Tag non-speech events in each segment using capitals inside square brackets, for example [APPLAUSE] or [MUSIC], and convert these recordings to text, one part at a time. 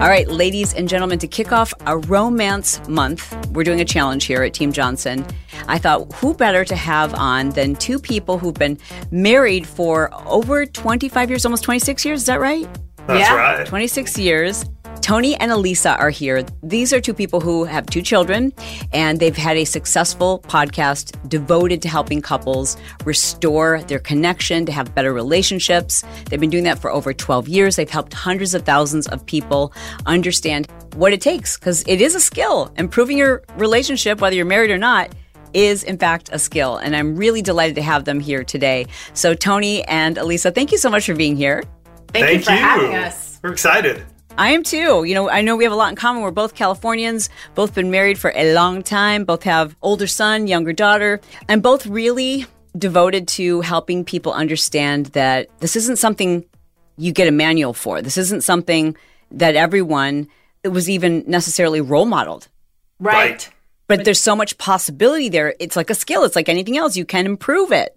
All right, ladies and gentlemen, to kick off a romance month, we're doing a challenge here at Team Johnson. I thought, who better to have on than two people who've been married for over 25 years, almost 26 years? Is that right? That's Yeah. right. 26 years. Tony and Alisa are here. These are two people who have two children, and they've had a successful podcast devoted to helping couples restore their connection, to have better relationships. They've been doing that for over 12 years. They've helped hundreds of thousands of people understand what it takes, because it is a skill. Improving your relationship, whether you're married or not, is in fact a skill. And I'm really delighted to have them here today. So, Tony and Alisa, thank you so much for being here. Thank, you for having us. We're excited. I am too. You know, I know we have a lot in common. We're both Californians, both been married for a long time, both have older son, younger daughter, and both really devoted to helping people understand that this isn't something you get a manual for. This isn't something that everyone was even necessarily role modeled. Right. But there's so much possibility there. It's like a skill. It's like anything else. You can improve it.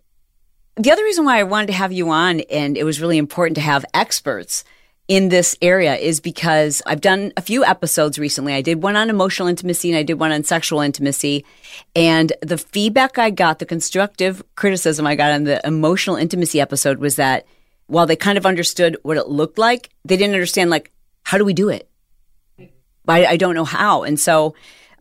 The other reason why I wanted to have you on, and it was really important to have experts in this area, is because I've done a few episodes recently. I did one on emotional intimacy and I did one on sexual intimacy. And the feedback I got, the constructive criticism I got on the emotional intimacy episode was that while they kind of understood what it looked like, they didn't understand, like, how do we do it? I, I don't know how. And so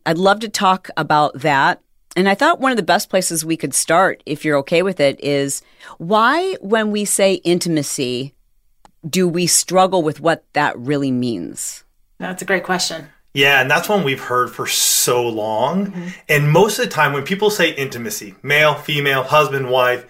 I'd love to talk about that. And I thought one of the best places we could start, if you're okay with it, is why, when we say intimacy, do we struggle with what that really means? That's a great question. Yeah, and that's one we've heard for so long. Mm-hmm. And most of the time, when people say intimacy, male, female, husband, wife,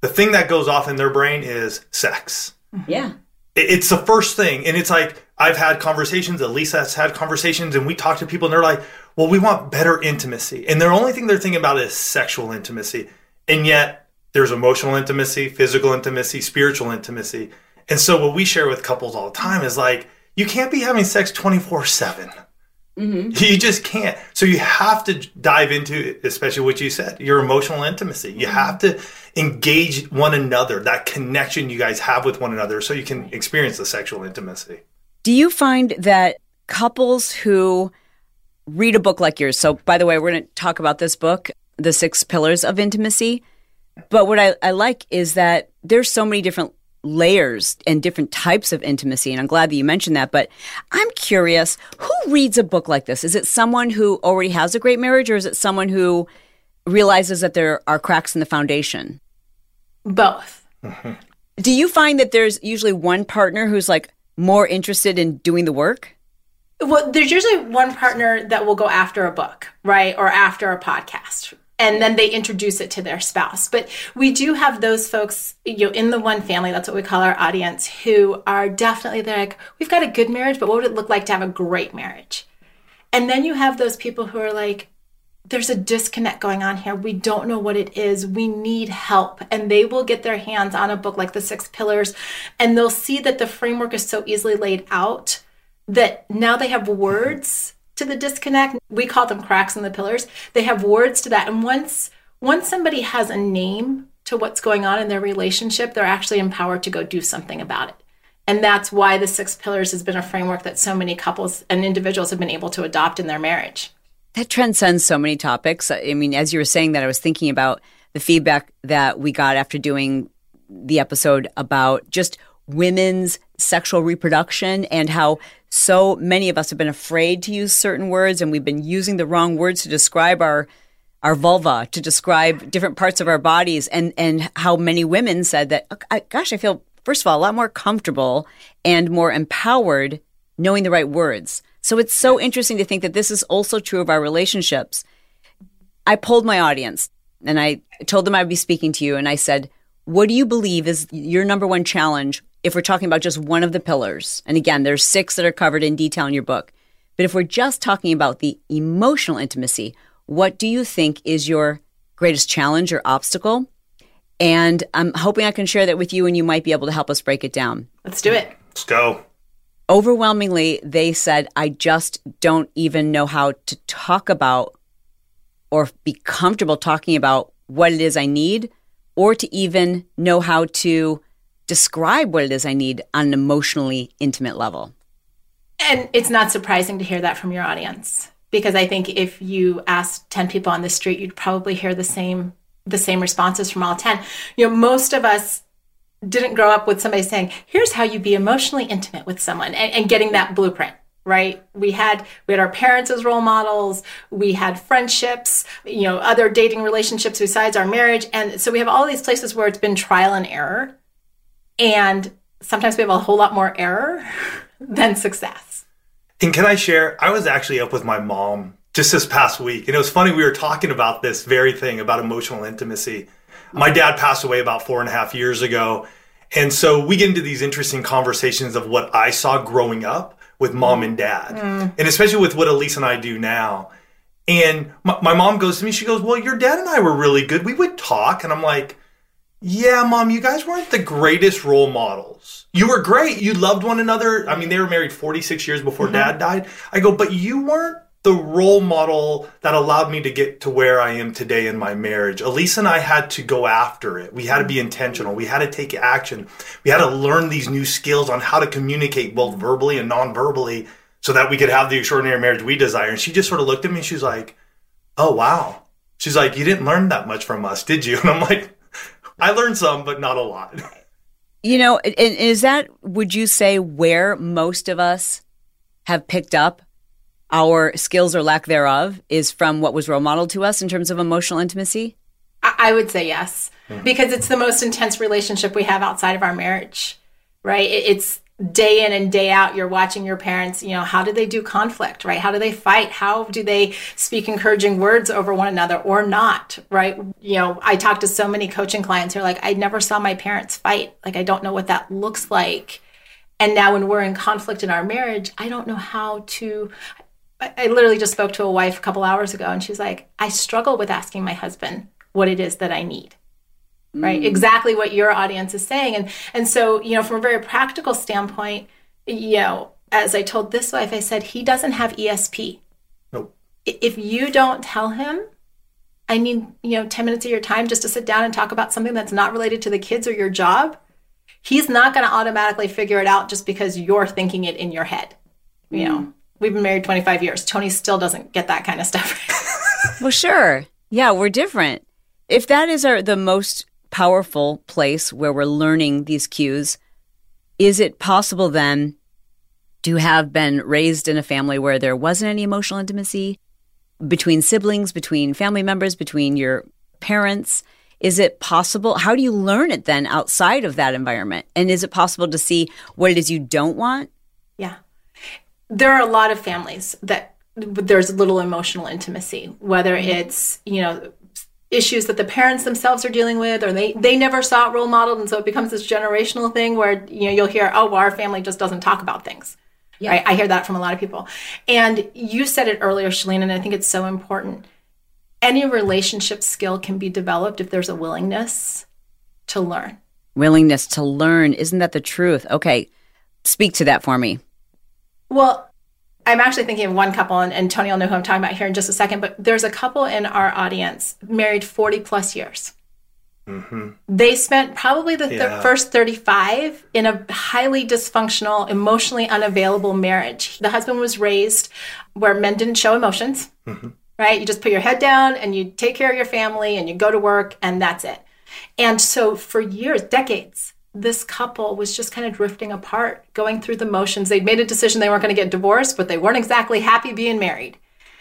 the thing that goes off in their brain is sex. Mm-hmm. Yeah. It's the first thing. And it's like, I've had conversations, Alisa has had conversations, and we talk to people, and they're like, well, we want better intimacy. And the only thing they're thinking about is sexual intimacy. And yet, there's emotional intimacy, physical intimacy, spiritual intimacy. And so, what we share with couples all the time is like, you can't be having sex 24 7. Mm-hmm. You just can't. So you have to dive into, especially what you said, your emotional intimacy. You mm-hmm. have to engage one another, that connection you guys have with one another, so you can experience the sexual intimacy. Do you find that couples who read a book like yours, so by the way, we're going to talk about this book, The Six Pillars of Intimacy. But what I, I like is that there's so many different layers and different types of intimacy. And I'm glad that you mentioned that. But I'm curious who reads a book like this? Is it someone who already has a great marriage or is it someone who realizes that there are cracks in the foundation? Both. Do you find that there's usually one partner who's like more interested in doing the work? Well, there's usually one partner that will go after a book, right? Or after a podcast. And then they introduce it to their spouse. But we do have those folks, you know, in the one family, that's what we call our audience, who are definitely they're like, we've got a good marriage, but what would it look like to have a great marriage? And then you have those people who are like, there's a disconnect going on here. We don't know what it is. We need help. And they will get their hands on a book like The Six Pillars and they'll see that the framework is so easily laid out that now they have words to the disconnect. We call them cracks in the pillars. They have words to that. And once once somebody has a name to what's going on in their relationship, they're actually empowered to go do something about it. And that's why the six pillars has been a framework that so many couples and individuals have been able to adopt in their marriage. That transcends so many topics. I mean, as you were saying that, I was thinking about the feedback that we got after doing the episode about just women's sexual reproduction and how so many of us have been afraid to use certain words and we've been using the wrong words to describe our our vulva to describe different parts of our bodies. And and how many women said that oh, gosh i feel first of all a lot more comfortable and more empowered knowing the right words. So it's so interesting to think that this is also true of our relationships. I polled my audience and i told them i'd be speaking to you and i said what do you believe is your number one challenge if we're talking about just one of the pillars and again there's six that are covered in detail in your book but if we're just talking about the emotional intimacy what do you think is your greatest challenge or obstacle and i'm hoping i can share that with you and you might be able to help us break it down Let's do it. Let's go. overwhelmingly they said i just don't even know how to talk about or be comfortable talking about what it is i need or to even know how to describe what it is i need on an emotionally intimate level. And it's not surprising to hear that from your audience because I think if you asked 10 people on the street, you'd probably hear the same the same responses from all 10. You know, most of us didn't grow up with somebody saying, here's how you be emotionally intimate with someone and, and getting that blueprint right? We had we had our parents as role models we had friendships you know other dating relationships besides our marriage and so we have all these places where it's been trial and error and sometimes we have a whole lot more error than success and can i share i was actually up with my mom just this past week and it was funny we were talking about this very thing about emotional intimacy my dad passed away about four and a half years ago and so we get into these interesting conversations of what i saw growing up with mom and dad, mm. and especially with what Elise and I do now. And my, my, mom goes to me, she goes, Well, your dad and I were really good. We would talk. And I'm like, Yeah, mom, you guys weren't the greatest role models. You were great. You loved one another. I mean, they were married 46 years before mm-hmm. dad died. I go, But you weren't the role model that allowed me to get to where I am today in my marriage. Elise and I had to go after it. We had to be intentional. We had to take action. We had to learn these new skills on how to communicate both verbally and non-verbally so that we could have the extraordinary marriage we desire. And she just sort of looked at me and she's like, "Oh, wow." She's like, "You didn't learn that much from us, did you?" [LAUGHS] And I'm like, "I learned some, but not a lot." You know, is that would you say where most of us have picked up our skills or lack thereof is from what was role modeled to us in terms of emotional intimacy? I would say yes, mm-hmm. because it's the most intense relationship we have outside of our marriage, right? It's day in and day out you're watching your parents you know how do they do conflict right? How do they fight? How do they speak encouraging words over one another or not right? You know i talk to so many coaching clients who are like i never saw my parents fight. Like i don't know what that looks like. And now when we're in conflict in our marriage i don't know how to I literally just spoke to a wife a couple hours ago and she's like, I struggle with asking my husband what it is that I need. Mm. Right? Exactly what your audience is saying. And and so, you know, from a very practical standpoint, you know, as I told this wife, I said, he doesn't have ESP. Nope. If you don't tell him, I need, you know, 10 minutes of your time just to sit down and talk about something that's not related to the kids or your job, he's not going to automatically figure it out just because you're thinking it in your head. You know, mm. We've been married 25 years. Tony still doesn't get that kind of stuff. [LAUGHS] well, sure. Yeah, we're different. If that is our the most powerful place where we're learning these cues, is it possible then to have been raised in a family where there wasn't any emotional intimacy between siblings, between family members, between your parents? Is it possible? How do you learn it then outside of that environment? And is it possible to see what it is you don't want? Yeah there are a lot of families that there's little emotional intimacy, whether mm-hmm. it's, you know, issues that the parents themselves are dealing with or they they never saw it role modeled and so it becomes this generational thing where you know you'll hear oh well our family just doesn't talk about things. Yeah. right? I hear that from a lot of people. And you said it earlier Chalene and i think it's so important. Any relationship skill can be developed if there's a willingness to learn. Willingness to learn. Isn't that the truth? Okay speak to that for me. Well, I'm actually thinking of one couple, and, and, Tony will know who I'm talking about here in just a second, but there's a couple in our audience married 40 plus years. Mm-hmm. They spent probably the yeah. first 35 in a highly dysfunctional, emotionally unavailable marriage. The husband was raised where men didn't show emotions, mm-hmm. right? You just put your head down and you take care of your family and you go to work, and that's it. And so for years, decades, this couple was just kind of drifting apart, going through the motions. They'd made a decision they weren't going to get divorced, but they weren't exactly happy being married.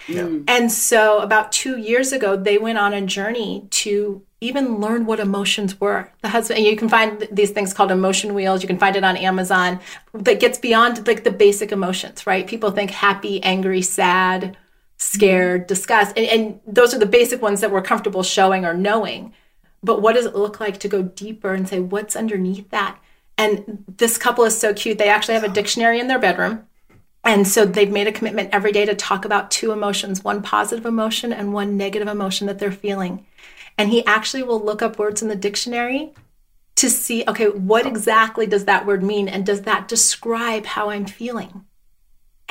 Yeah. Mm. And so, about two years ago, they went on a journey to even learn what emotions were. The husband, and you can find these things called emotion wheels. You can find it on Amazon. That gets beyond like the basic emotions, right? People think happy, angry, sad, scared, disgust, and, and those are the basic ones that we're comfortable showing or knowing. But what does it look like to go deeper and say, what's underneath that? And this couple is so cute. They actually have a dictionary in their bedroom. And so they've made a commitment every day to talk about two emotions one positive emotion and one negative emotion that they're feeling. And he actually will look up words in the dictionary to see, okay, what exactly does that word mean? And does that describe how I'm feeling?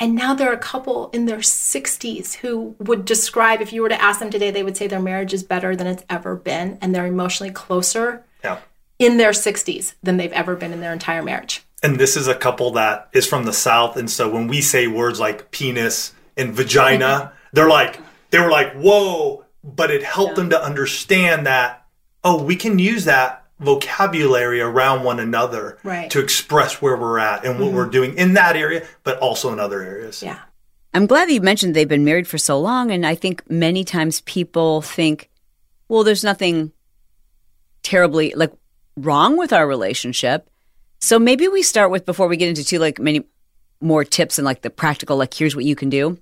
And now there are a couple in their 60s who would describe, if you were to ask them today, they would say their marriage is better than it's ever been and they're emotionally closer yeah. in their 60s than they've ever been in their entire marriage. and this is a couple that is from the South. And so when we say words like penis and vagina, [LAUGHS] they're like, they were like, whoa, but it helped them to understand that, oh, we can use that vocabulary around one another Right. to express where we're at and what mm-hmm. we're doing in that area, but also in other areas. Yeah. I'm glad that you mentioned they've been married for so long. And I think many times people think, well, there's nothing terribly like wrong with our relationship. So maybe we start with before we get into too like many more tips and like the practical, like here's what you can do.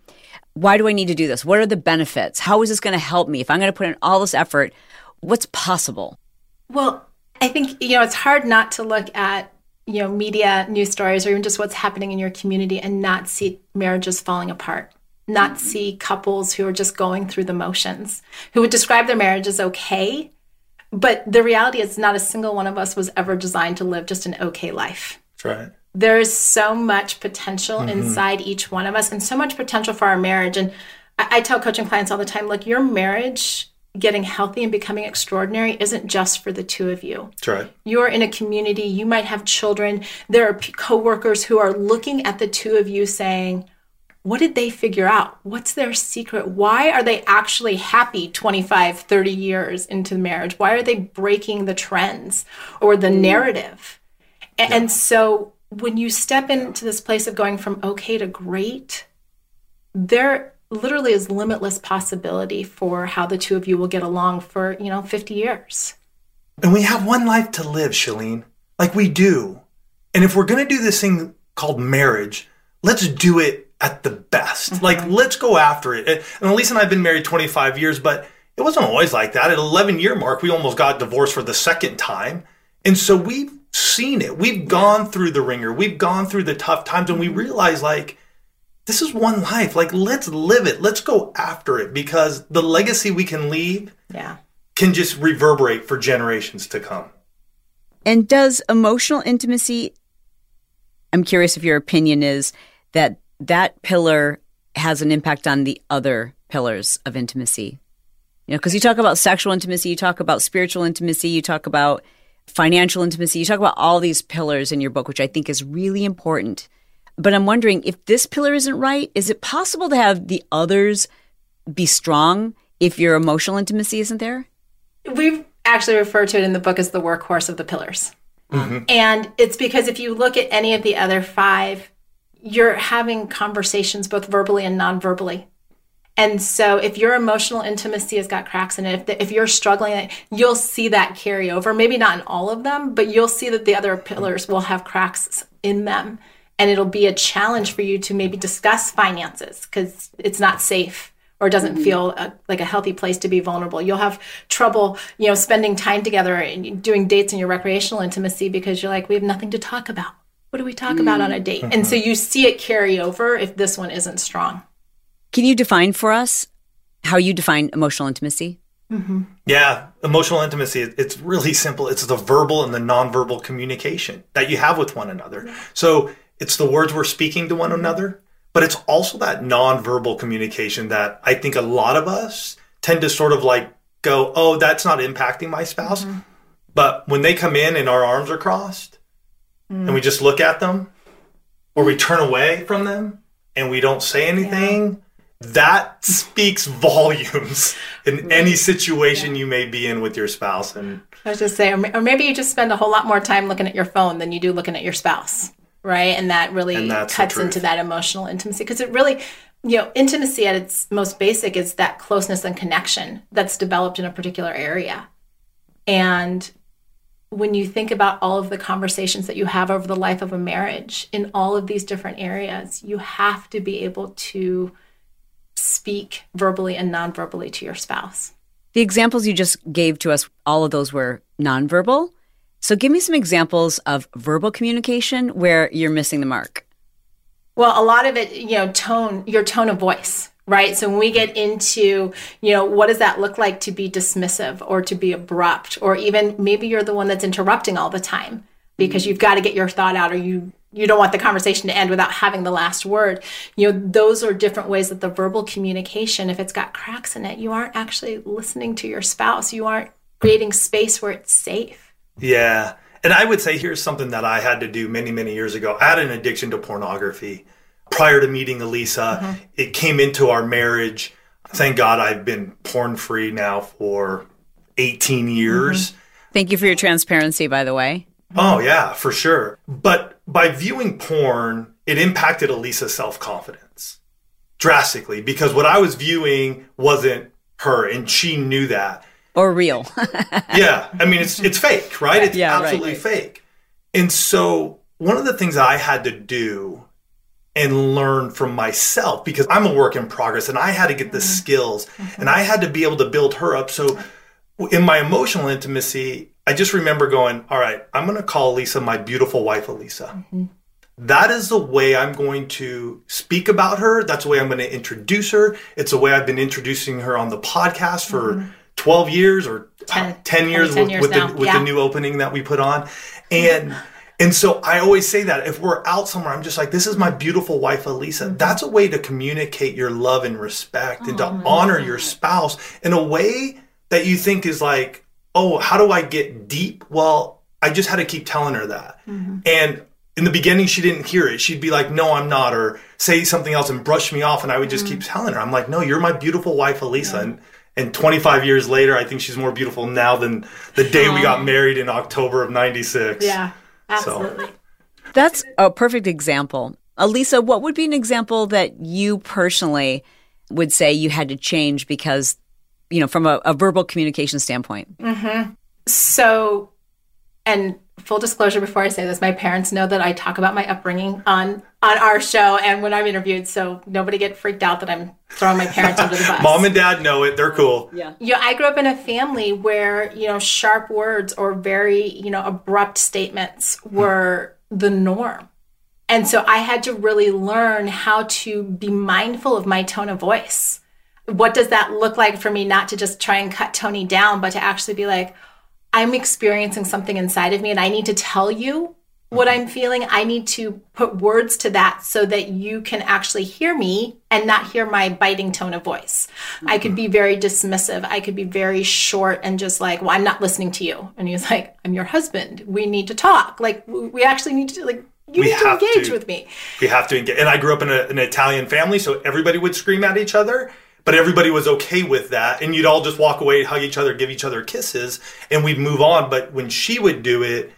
Why do I need to do this? What are the benefits? How is this going to help me? If I'm going to put in all this effort, what's possible? Well, I think you know it's hard not to look at you know media news stories or even just what's happening in your community and not see marriages falling apart. Not mm-hmm. see couples who are just going through the motions who would describe their marriage as okay but the reality is not a single one of us was ever designed to live just an okay life. That's right. there is so much potential mm-hmm. inside each one of us and so much potential for our marriage. And I, I tell coaching clients all the time look your marriage getting healthy and becoming extraordinary isn't just for the two of you. That's right. you're in a community. You might have children. There are coworkers who are looking at the two of you saying what did they figure out? What's their secret? Why are they actually happy 25 30 years into marriage? Why are they breaking the trends or the mm. narrative? A- and so when you step into this place of going from okay to great there literally is limitless possibility for how the two of you will get along for you know 50 years And we have one life to live, Chalene. Like we do. And if we're going to do this thing called marriage, let's do it at the best. Mm-hmm. Like, let's go after it. And and Elise and I have been married 25 years, but it wasn't always like that. At 11 year mark, we almost got divorced for the second time. And so we've seen it. We've gone through the ringer. We've gone through the tough times and we realize like, this is one life. Like, let's live it. Let's go after it because the legacy we can leave yeah can just reverberate for generations to come. And does emotional intimacy, I'm curious if your opinion is that that pillar has an impact on the other pillars of intimacy. You know, because you talk about sexual intimacy, you talk about spiritual intimacy, you talk about financial intimacy, you talk about all these pillars in your book, which I think is really important. But I'm wondering if this pillar isn't right, is it possible to have the others be strong if your emotional intimacy isn't there? we actually refer to it in the book as the workhorse of the pillars. Mm-hmm. And it's because if you look at any of the other five, you're having conversations both verbally and non-verbally. And so if your emotional intimacy has got cracks in it, if, if you're struggling, you'll see that carry over. Maybe not in all of them, but you'll see that the other pillars will have cracks in them. And it'll be a challenge for you to maybe discuss finances because it's not safe or it doesn't mm-hmm. feel a, like a healthy place to be vulnerable. You'll have trouble, you know, spending time together and doing dates in your recreational intimacy because you're like, we have nothing to talk about. What do we talk about on a date? And so mm-hmm. you see it carry over if this one isn't strong. Can you define for us how you define emotional intimacy? Mm-hmm. Yeah, emotional intimacy, it's really simple. It's the verbal and the nonverbal communication that you have with one another. So it's the words we're speaking to one mm-hmm. another, but it's also that nonverbal communication that I think a lot of us tend to sort of like go, oh, that's not impacting my spouse. Mm-hmm. But when they come in and our arms are crossed mm. and we just look at them or we turn away from them and we don't say anything, that speaks [LAUGHS] volumes in mm-hmm. any situation you may be in with your spouse. And I was just saying, or or maybe you just spend a whole lot more time looking at your phone than you do looking at your spouse, right? And that really And cuts into that emotional intimacy because it really, you know, intimacy at its most basic is that closeness and connection that's developed in a particular area. And when you think about all of the conversations that you have over the life of a marriage in all of these different areas, you have to be able to speak verbally and non-verbally to your spouse. The examples you just gave to us, all of those were nonverbal. So give me some examples of verbal communication where you're missing the mark. Well, a lot of it, you know, tone, your tone of voice, right? So when we get into, you know, what does that look like to be dismissive or to be abrupt, or even maybe you're the one that's interrupting all the time because you've got to get your thought out or you you don't want the conversation to end without having the last word. You know, those are different ways that the verbal communication, if it's got cracks in it, you aren't actually listening to your spouse. You aren't creating space where it's safe. Yeah. And I would say here's something that I had to do many, many years ago. I had an addiction to pornography prior to meeting Alisa. Mm-hmm. It came into our marriage. Thank God I've been porn free now for 18 years. Mm-hmm. Thank you for your transparency, by the way. Oh, yeah, for sure. But by viewing porn, it impacted Alisa's self confidence drastically because what I was viewing wasn't her, and she knew that. Or real. [LAUGHS] yeah. I mean, it's, it's fake, right? It's yeah, absolutely right. fake. And so, one of the things I had to do and learn from myself because I'm a work in progress and I had to get the mm-hmm. skills mm-hmm. and I had to be able to build her up. So, in my emotional intimacy, I just remember going, All right, I'm going to call Lisa my beautiful wife, Alisa. Mm-hmm. That is the way I'm going to speak about her. That's the way I'm going to introduce her. It's the way I've been introducing her on the podcast for mm-hmm. 12 years or 10, 10 years, 10 years with, the, with yeah. the new opening that we put on. And and so I always say that if we're out somewhere, I'm just like, this is my beautiful wife, Alisa. Mm-hmm. That's a way to communicate your love and respect oh, and to honor your spouse in a way that you think is like, oh, how do I get deep? Well, I just had to keep telling her that. Mm-hmm. And in the beginning, she didn't hear it. She'd be like, no, I'm not, or say something else and brush me off. And I would just mm-hmm. keep telling her, I'm like, no, you're my beautiful wife, Alisa. Yeah. And and 25 years later, I think she's more beautiful now than the day we got married in October of 96. Yeah. Absolutely. So. That's a perfect example. Alisa, what would be an example that you personally would say you had to change because, you know, from a, a verbal communication standpoint? Mm-hmm. So, and full disclosure before I say this, my parents know that I talk about my upbringing on on our show and when I'm interviewed, so nobody get freaked out that I'm throwing my parents under the bus. Mom and dad know it; they're cool. Yeah. Yeah, I grew up in a family where you know sharp words or very you know abrupt statements were the norm. And so I had to really learn how to be mindful of my tone of voice. What does that look like for me not to just try and cut Tony down, but to actually be like, I'm experiencing something inside of me and I need to tell you what. I'm feeling. I need to put words to that so that you can actually hear me and not hear my biting tone of voice. Mm-hmm. I could be very dismissive. I could be very short and just like, well, I'm not listening to you. And he was like, I'm your husband. We need to talk. Like, we actually need to, like, you we need to engage to, with me. We have to engage. And I grew up in a, an Italian family, so everybody would scream at each other but everybody was okay with that and you'd all just walk away hug each other give each other kisses and we'd move on but when she would do it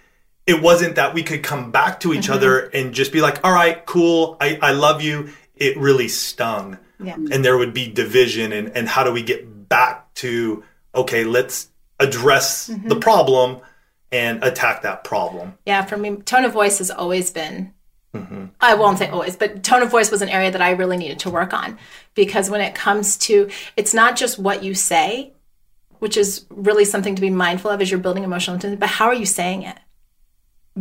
it wasn't that we could come back to each mm-hmm. other and just be like all right cool I, I love you it really stung yeah. and there would be division and, and how do we get back to okay let's address mm-hmm. the problem and attack that problem yeah for me tone of voice has always been Mm-hmm. I won't say always, but tone of voice was an area that I really needed to work on because when it comes to it's not just what you say, which is really something to be mindful of as you're building emotional intelligence, but how are you saying it?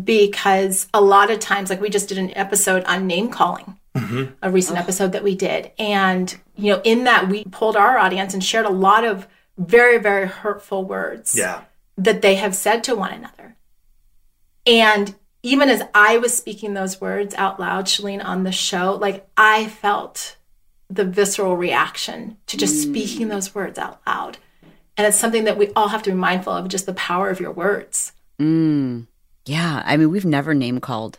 Because a lot of times, like we just did an episode on name calling, mm-hmm. a recent oh. episode that we did. And, you know, in that we pulled our audience and shared a lot of very, very hurtful words yeah. that they have said to one another. And even as I was speaking those words out loud, Chalene, on the show, like I felt the visceral reaction to just mm. speaking those words out loud. And it's something that we all have to be mindful of just the power of your words. Mm. Yeah. I mean, we've never name called.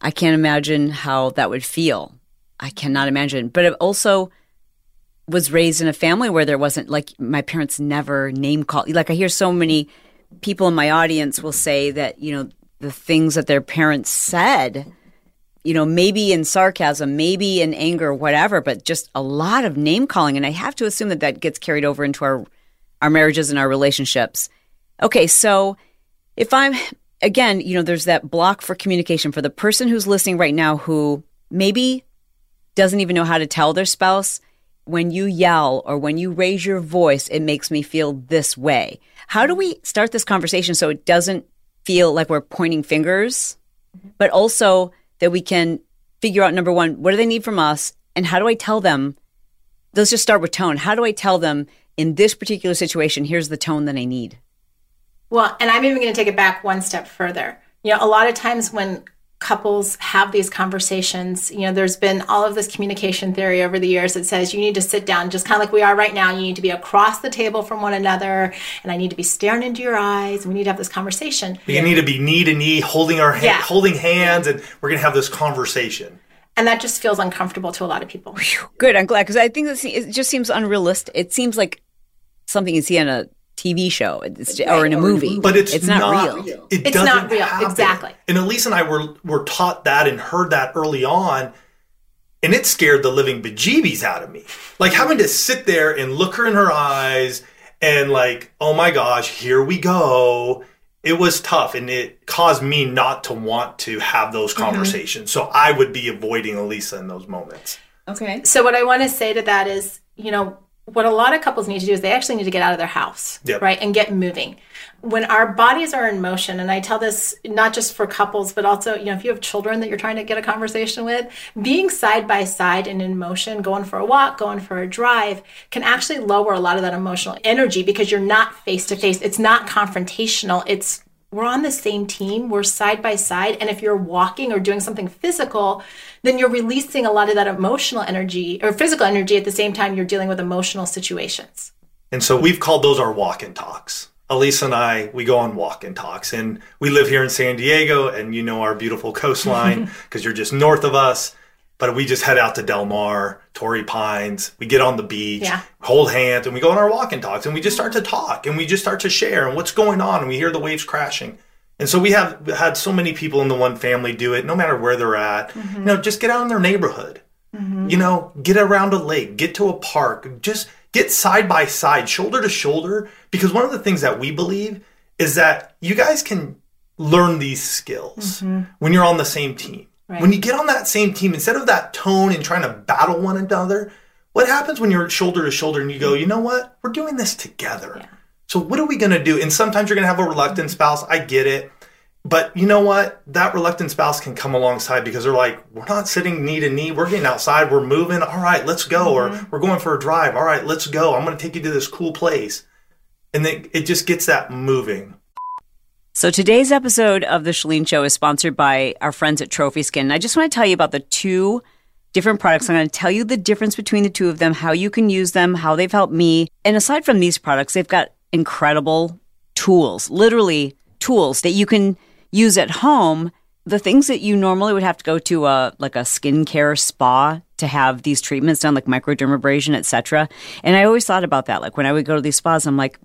I can't imagine how that would feel. I cannot imagine. But it also was raised in a family where there wasn't like my parents never name called. Like I hear so many people in my audience will say that, you know, the things that their parents said, you know, maybe in sarcasm, maybe in anger, whatever, but just a lot of name calling. And I have to assume that that gets carried over into our, our marriages and our relationships. Okay, so if I'm, again, you know, there's that block for communication for the person who's listening right now who maybe doesn't even know how to tell their spouse, when you yell or when you raise your voice, it makes me feel this way. How do we start this conversation so it doesn't feel like we're pointing fingers, mm-hmm. but also that we can figure out number one, what do they need from us? And how do I tell them? Let's just start with tone. How do I tell them in this particular situation, here's the tone that I need? Well, and I'm even going to take it back one step further. You know, a lot of times when couples have these conversations, you know, there's been all of this communication theory over the years that says you need to sit down just kind of like we are right now. You need to be across the table from one another, and I need to be staring into your eyes. We need to have this conversation. We need to be knee to knee, holding our ha- Yeah. holding hands, and we're gonna have this conversation. And that just feels uncomfortable to a lot of people. Good. I'm glad because I think this, it just seems unrealistic. It seems like something you see on a TV show it's, or in a movie, But it's, it's not, real. It It's doesn't real, happen. exactly. And Elise and I were were taught that and heard that early on, and it scared the living bejeebies out of me. Like having to sit there and look her in her eyes and like, oh my gosh, here we go. It was tough, and it caused me not to want to have those Mm-hmm. conversations. So I would be avoiding Alisa in those moments. Okay. So what I want to say to that is, you know, what a lot of couples need to do is they actually need to get out of their house, Yep. right, and get moving. When our bodies are in motion, and I tell this not just for couples, but also, you know, if you have children that you're trying to get a conversation with, being side by side and in motion, going for a walk, going for a drive, can actually lower a lot of that emotional energy because you're not face to face. It's not confrontational. It's we're on the same team, we're side by side. And if you're walking or doing something physical, then you're releasing a lot of that emotional energy or physical energy at the same time you're dealing with emotional situations. And so we've called those our walk and talks. Elise and I, we go on walk and talks. And we live here in San Diego, and you know our beautiful coastline [LAUGHS] because you're just north of us. But we just head out to Del Mar, Torrey Pines. We get on the beach, Yeah. hold hands, and we go on our walk and talks. And we just start to talk and we just start to share and what's going on. And we hear the waves crashing. And so we have had so many people in the one family do it, no matter where they're at. Mm-hmm. You know, just get out in their neighborhood mm-hmm. you know, get around a lake, get to a park, just get side by side, shoulder to shoulder. Because one of the things that we believe is that you guys can learn these skills mm-hmm. when you're on the same team. Right. When you get on that same team, instead of that tone and trying to battle one another, what happens when you're shoulder to shoulder and you go, you know what? We're doing this together. So what are we going to do? And sometimes you're going to have a reluctant mm-hmm. spouse. I get it. But you know what? That reluctant spouse can come alongside because they're like, we're not sitting knee to knee. We're getting outside. We're moving. All right, let's go. Or mm-hmm. we're going for a drive. All right, let's go. I'm going to take you to this cool place. And then it just gets that moving. So today's episode of the Chalene Show is sponsored by our friends at Trophy Skin. And I just want to tell you about the two different products. I'm going to tell you the difference between the two of them, how you can use them, how they've helped me. And aside from these products, they've got incredible tools, literally tools that you can use at home. The things that you normally would have to go to a like a skincare spa to have these treatments done, like microdermabrasion, etc. And I always thought about that. Like when I would go to these spas, I'm like,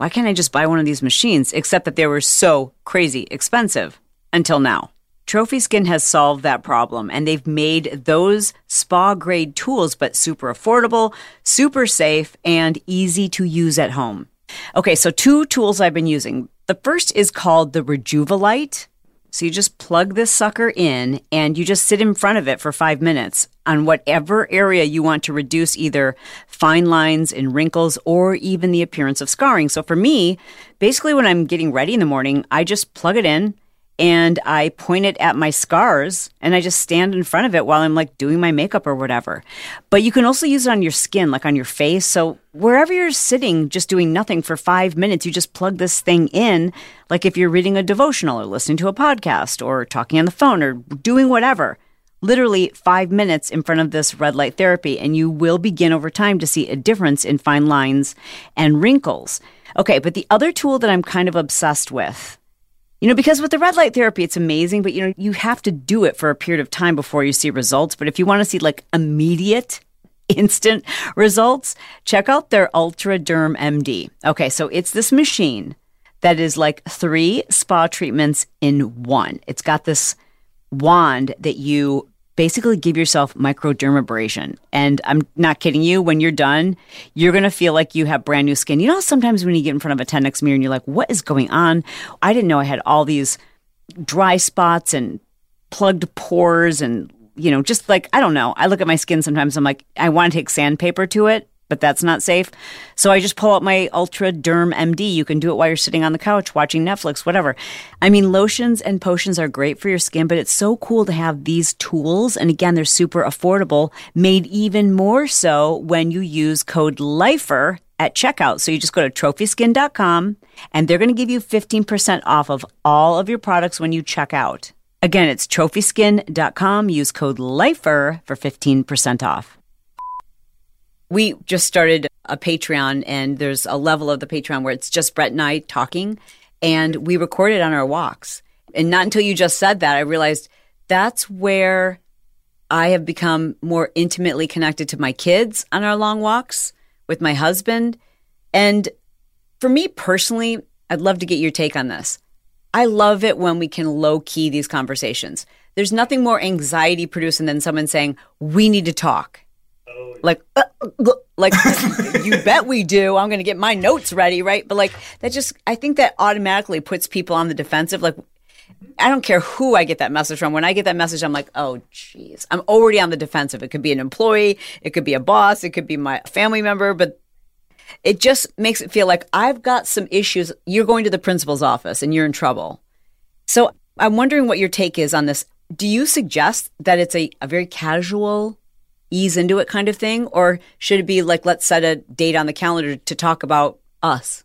why can't I just buy one of these machines? Except that they were so crazy expensive until now. Trophy Skin has solved that problem and they've made those spa grade tools, but super affordable, super safe, and easy to use at home. Okay, so two tools I've been using. The first is called the Rejuvalite. So you just plug this sucker in and you just sit in front of it for five minutes on whatever area you want to reduce either fine lines and wrinkles or even the appearance of scarring. So for me, basically when I'm getting ready in the morning, I just plug it in and I point it at my scars and I just stand in front of it while I'm like doing my makeup or whatever. But you can also use it on your skin, like on your face. So wherever you're sitting, just doing nothing for five minutes, you just plug this thing in, like if you're reading a devotional or listening to a podcast or talking on the phone or doing whatever. Literally five minutes in front of this red light therapy, and you will begin over time to see a difference in fine lines and wrinkles. Okay, but the other tool that I'm kind of obsessed with you know, because with the red light therapy, it's amazing, but you know, you have to do it for a period of time before you see results. But if you want to see like immediate, [LAUGHS] instant results, check out their Ultra Derm MD. Okay, so it's this machine that is like three spa treatments in one. It's got this wand that you basically give yourself microdermabrasion. And I'm not kidding you, when you're done, you're going to feel like you have brand new skin. You know, sometimes when you get in front of a 10x mirror and you're like, what is going on? I didn't know I had all these dry spots and plugged pores and, you know, just like, I don't know. I look at my skin sometimes, I'm like, I want to take sandpaper to it. But that's not safe. So I just pull out my Ultra Derm MD. You can do it while you're sitting on the couch watching Netflix, whatever. I mean, lotions and potions are great for your skin, but it's so cool to have these tools. And again, they're super affordable, made even more so when you use code LIFER at checkout. So you just go to trophyskin.com and they're going to give you 15% off of all of your products when you check out. Again, it's trophyskin.com. Use code LIFER for 15% off. We just started a Patreon, and there's a level of the Patreon where it's just Brett and I talking, and we record it on our walks. And not until you just said that, I realized that's where I have become more intimately connected to my kids on our long walks with my husband. And for me personally, I'd love to get your take on this. I love it when we can low key these conversations. There's nothing more anxiety producing than someone saying, We need to talk. Oh, like, uh, uh, like [LAUGHS] you bet we do. I'm going to get my notes ready, right? But like that just, I think that automatically puts people on the defensive. Like, I don't care who I get that message from. When I get that message, I'm like, oh, jeez, I'm already on the defensive. It could be an employee, it could be a boss, it could be my family member, but it just makes it feel like I've got some issues. You're going to the principal's office and you're in trouble. So I'm wondering what your take is on this. Do you suggest that it's a, a very casual, ease into it kind of thing? Or should it be like, let's set a date on the calendar to talk about us?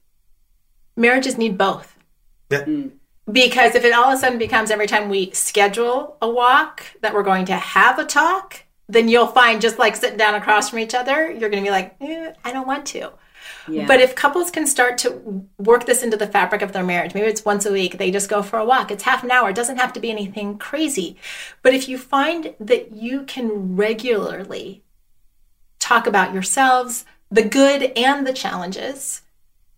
Marriages need both. Yeah. Mm. Because if it all of a sudden becomes every time we schedule a walk that we're going to have a talk, then you'll find just like sitting down across from each other, you're going to be like, eh, I don't want to. But if couples can start to work this into the fabric of their marriage, maybe it's once a week, they just go for a walk. It's half an hour. It doesn't have to be anything crazy. But if you find that you can regularly talk about yourselves, the good and the challenges,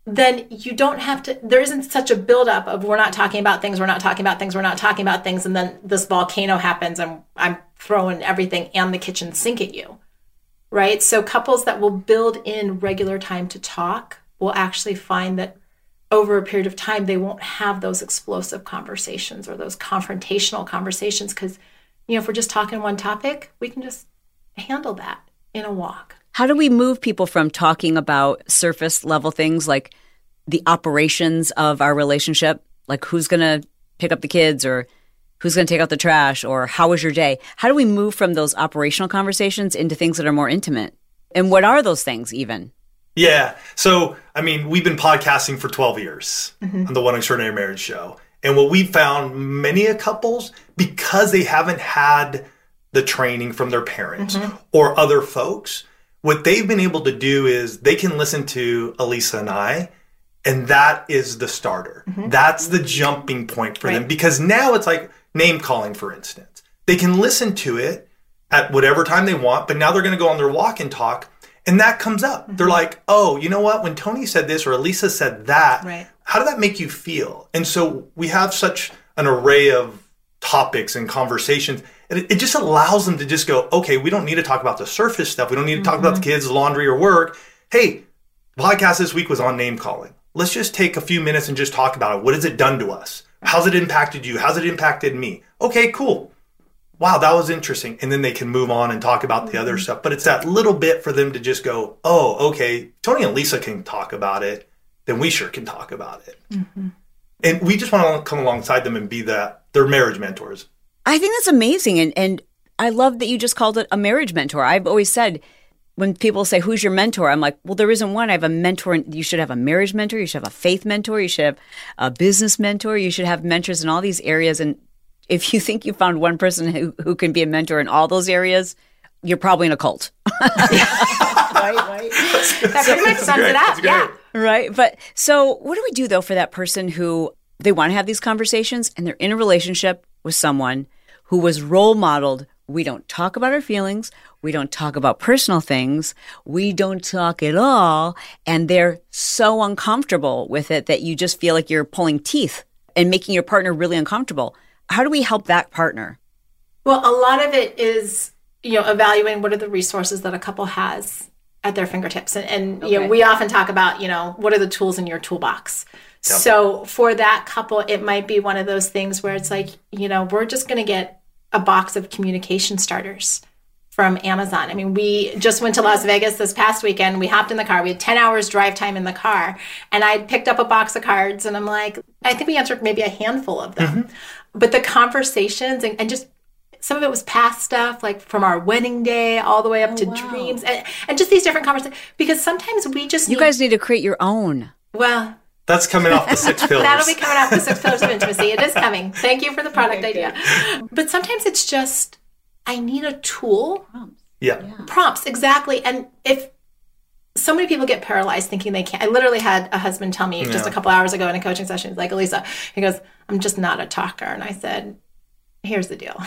then you don't have to there isn't such a buildup of we're not talking about things we're not talking about things we're not talking about things and then this volcano happens and i'm throwing everything and the kitchen sink at you right? So couples that will build in regular time to talk will actually find that over a period of time they won't have those explosive conversations or those confrontational conversations because you know if we're just talking one topic we can just handle that in a walk. How do we move people from talking about surface level things like the operations of our relationship, like who's going to pick up the kids or who's going to take out the trash or how was your day? How do we move from those operational conversations into things that are more intimate? And what are those things even? Yeah. So, I mean, we've been podcasting for 12 years mm-hmm. on the One Extraordinary Marriage Show. And what we found many a couples, because they haven't had the training from their parents mm-hmm. or other folks, what they've been able to do is they can listen to Alisa and I, and that is the starter. Mm-hmm. That's the jumping point for right. them because now it's like name calling, for instance. They can listen to it at whatever time they want, but now they're going to go on their walk and talk. And that comes up. Mm-hmm. They're like, oh, you know what? When Tony said this or Alisa said that, right. how did that make you feel? And so we have such an array of topics and conversations and it, it, just allows them to just go, okay, we don't need to talk about the surface stuff. We don't need to talk mm-hmm. about the mm-hmm. kids, laundry, or work. Hey, podcast this week was on name calling. Let's just take a few minutes and just talk about it. What has it done to us? How's it impacted you? How's it impacted me? Okay, cool. Wow, that was interesting. And then they can move on and talk about the other mm-hmm. stuff. But it's that little bit for them to just go, oh, okay, Tony and Lisa can talk about it. Then we sure can talk about it. Mm-hmm. And we just want to come alongside them and be that their marriage mentors. I think that's amazing. And, and I love that you just called it a marriage mentor. I've always said, when people say, Who's your mentor? I'm like, Well, there isn't one. I have a mentor. You should have a marriage mentor. You should have a faith mentor. You should have a business mentor. You should have mentors in all these areas. And if you think you found one person who, who can be a mentor in all those areas, you're probably in a cult. [LAUGHS] right, right. That pretty much sums it up. Yeah. Right. But so, what do we do though for that person who they want to have these conversations and they're in a relationship with someone who was role modeled. We don't talk about our feelings. We don't talk about personal things. We don't talk at all. And they're so uncomfortable with it that you just feel like you're pulling teeth and making your partner really uncomfortable. How do we help that partner? Well, a lot of it is, you know, evaluating what are the resources that a couple has at their fingertips. And, and okay. you know, we often talk about, you know, what are the tools in your toolbox? Yep. So for that couple, it might be one of those things where it's like, you know, we're just going to get a box of communication starters from Amazon. I mean, we just went to Las Vegas this past weekend. We hopped in the car. We had 10 hours drive time in the car. And I picked up a box of cards and I'm like, I think we answered maybe a handful of them. Mm-hmm. But the conversations and, and, just some of it was past stuff, like from our wedding day all the way up oh, to wow. dreams and, and just these different conversations. Because sometimes we just. You need, guys need to create your own. Well, That's coming off the six [LAUGHS] pillars. That'll be coming off the six pillars of intimacy. It is coming. Thank you for the product idea. But sometimes it's just I need a tool. Prompts. yeah. Prompts exactly. And if so many people get paralyzed thinking they can't. I literally had a husband tell me just a couple hours ago in a coaching session, he's like, Alisa, he goes, I'm just not a talker. And I said, here's the deal.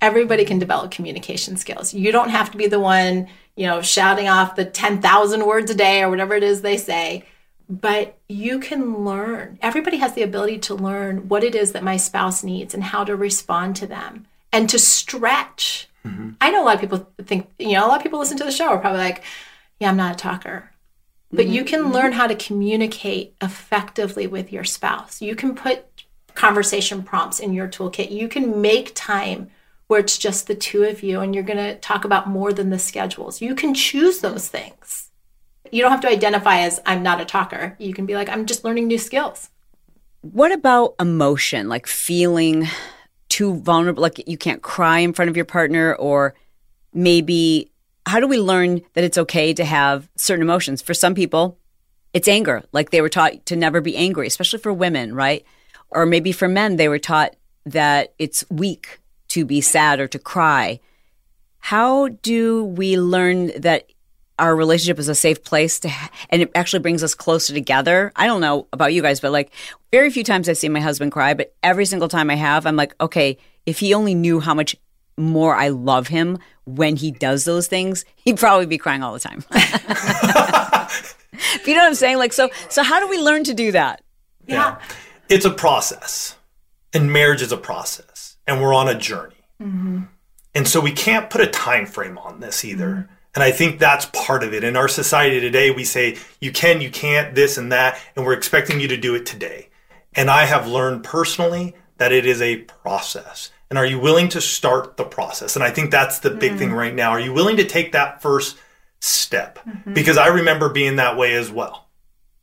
Everybody can develop communication skills. You don't have to be the one, you know, shouting off the 10,000 words a day or whatever it is they say, but you can learn. Everybody has the ability to learn what it is that my spouse needs and how to respond to them and to stretch. Mm-hmm. I know a lot of people think, you know, a lot of people listen to the show are probably like, yeah, I'm not a talker. But you mm-hmm. can mm-hmm. learn how to communicate effectively with your spouse. You can put conversation prompts in your toolkit. You can make time where it's just the two of you and you're going to talk about more than the schedules. You can choose those things. You don't have to identify as I'm not a talker. You can be like, I'm just learning new skills. What about emotion, like feeling too vulnerable, like you can't cry in front of your partner, or maybe how do we learn that it's okay to have certain emotions? For some people, it's anger, like they were taught to never be angry, especially for women, right? Or maybe for men, they were taught that it's weak to be sad or to cry. How do we learn that our relationship is a safe place to, ha- and it actually brings us closer together? I don't know about you guys, but like very few times I've seen my husband cry, but every single time I have, I'm like, okay, if he only knew how much more I love him when he does those things, he'd probably be crying all the time. [LAUGHS] you know what I'm saying? Like, so, so how do we learn to do that? Yeah. It's a process, and marriage is a process, and we're on a journey. Mm-hmm. And so we can't put a time frame on this either. Mm-hmm. And I think that's part of it. In our society today, we say you can, you can't, this and that, and we're expecting you to do it today. And I have learned personally that it is a process. And are you willing to start the process? And I think that's the big thing mm-hmm. right now. Are you willing to take that first step? Mm-hmm. Because I remember being that way as well.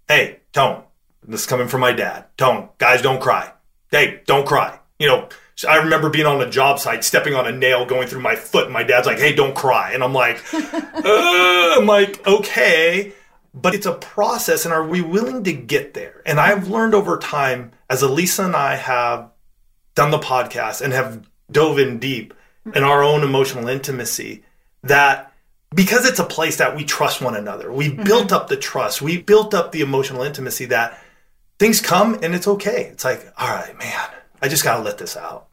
Hey, don't. This is coming from my dad. Don't. Guys, don't cry. Hey, don't cry. You know, so I remember being on a job site, stepping on a nail going through my foot. And my dad's like, hey, don't cry. And I'm like, [LAUGHS] uh, I'm like, okay. But it's a process. And are we willing to get there? And I've learned over time, as Alisa and I have done the podcast and have dove in deep in our own emotional intimacy, that because it's a place that we trust one another, we built up the trust, we built up the emotional intimacy that things come and it's okay. It's like, all right, man, I just got to let this out.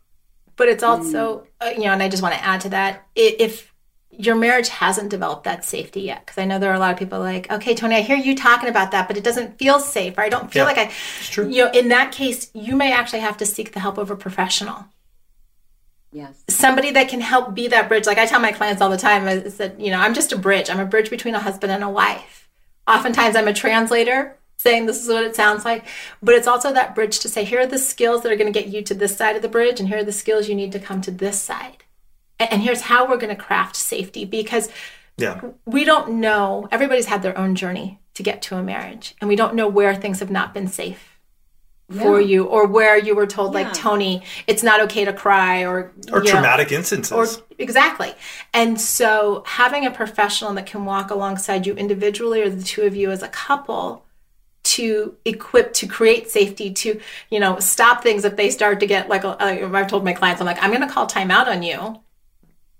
But it's also, uh, you know, and I just want to add to that if your marriage hasn't developed that safety yet, because I know there are a lot of people like, okay, Tony, I hear you talking about that, but it doesn't feel safe, or I don't feel Yeah, like I, it's true. you know, in that case, you may actually have to seek the help of a professional. Yes. Somebody that can help be that bridge. Like I tell my clients all the time, I said, you know, I'm just a bridge. I'm a bridge between a husband and a wife. Oftentimes I'm a translator saying this is what it sounds like, but it's also that bridge to say, here are the skills that are going to get you to this side of the bridge, and here are the skills you need to come to this side. And here's how we're going to craft safety because Yeah. we don't know, everybody's had their own journey to get to a marriage, and we don't know where things have not been safe for you or where you were told, like, Tony, it's not okay to cry or, Or you know, traumatic instances. or exactly. And so having a professional that can walk alongside you individually or the two of you as a couple to equip to create safety to you know stop things if they start to get like uh, i've told my clients i'm like i'm going to call timeout on you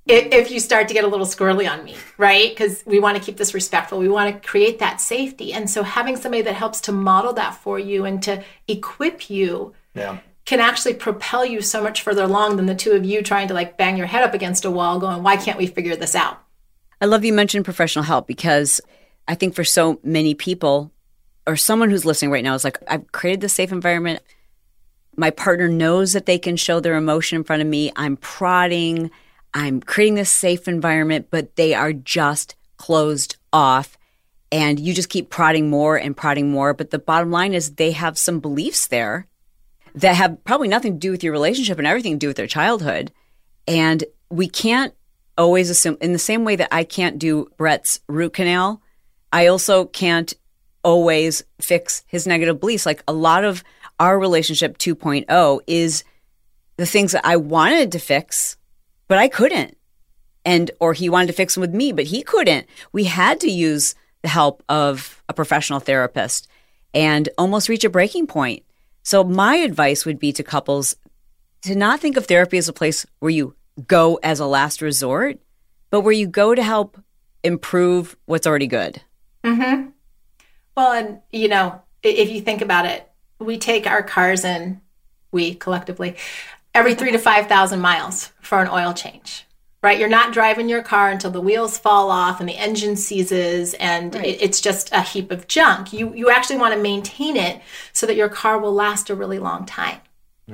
if, if you start to get a little squirrely on me right? Because we want to keep this respectful. We want to create that safety. And so having somebody that helps to model that for you and to equip you yeah. can actually propel you so much further along than the two of you trying to like bang your head up against a wall going why can't we figure this out? I love you mentioned professional help because I think for so many people or someone who's listening right now is like, I've created this safe environment. My partner knows that they can show their emotion in front of me. I'm prodding. I'm creating this safe environment, but they are just closed off. And you just keep prodding more and prodding more. But the bottom line is they have some beliefs there that have probably nothing to do with your relationship and everything to do with their childhood. And we can't always assume, in the same way that I can't do Brett's root canal, I also can't always fix his negative beliefs. Like a lot of our relationship 2.0 is the things that I wanted to fix, but I couldn't. And, or he wanted to fix them with me, but he couldn't. We had to use the help of a professional therapist. and almost reach a breaking point. So, my advice would be to couples to not think of therapy as a place where you go as a last resort, but where you go to help improve what's already good. Mm-hmm. Well, and you know, if you think about it, we take our cars in, we collectively, every three to 5,000 miles for an oil change, right? You're not driving your car until the wheels fall off and the engine seizes and right. it, it's just a heap of junk. You, you actually want to maintain it so that your car will last a really long time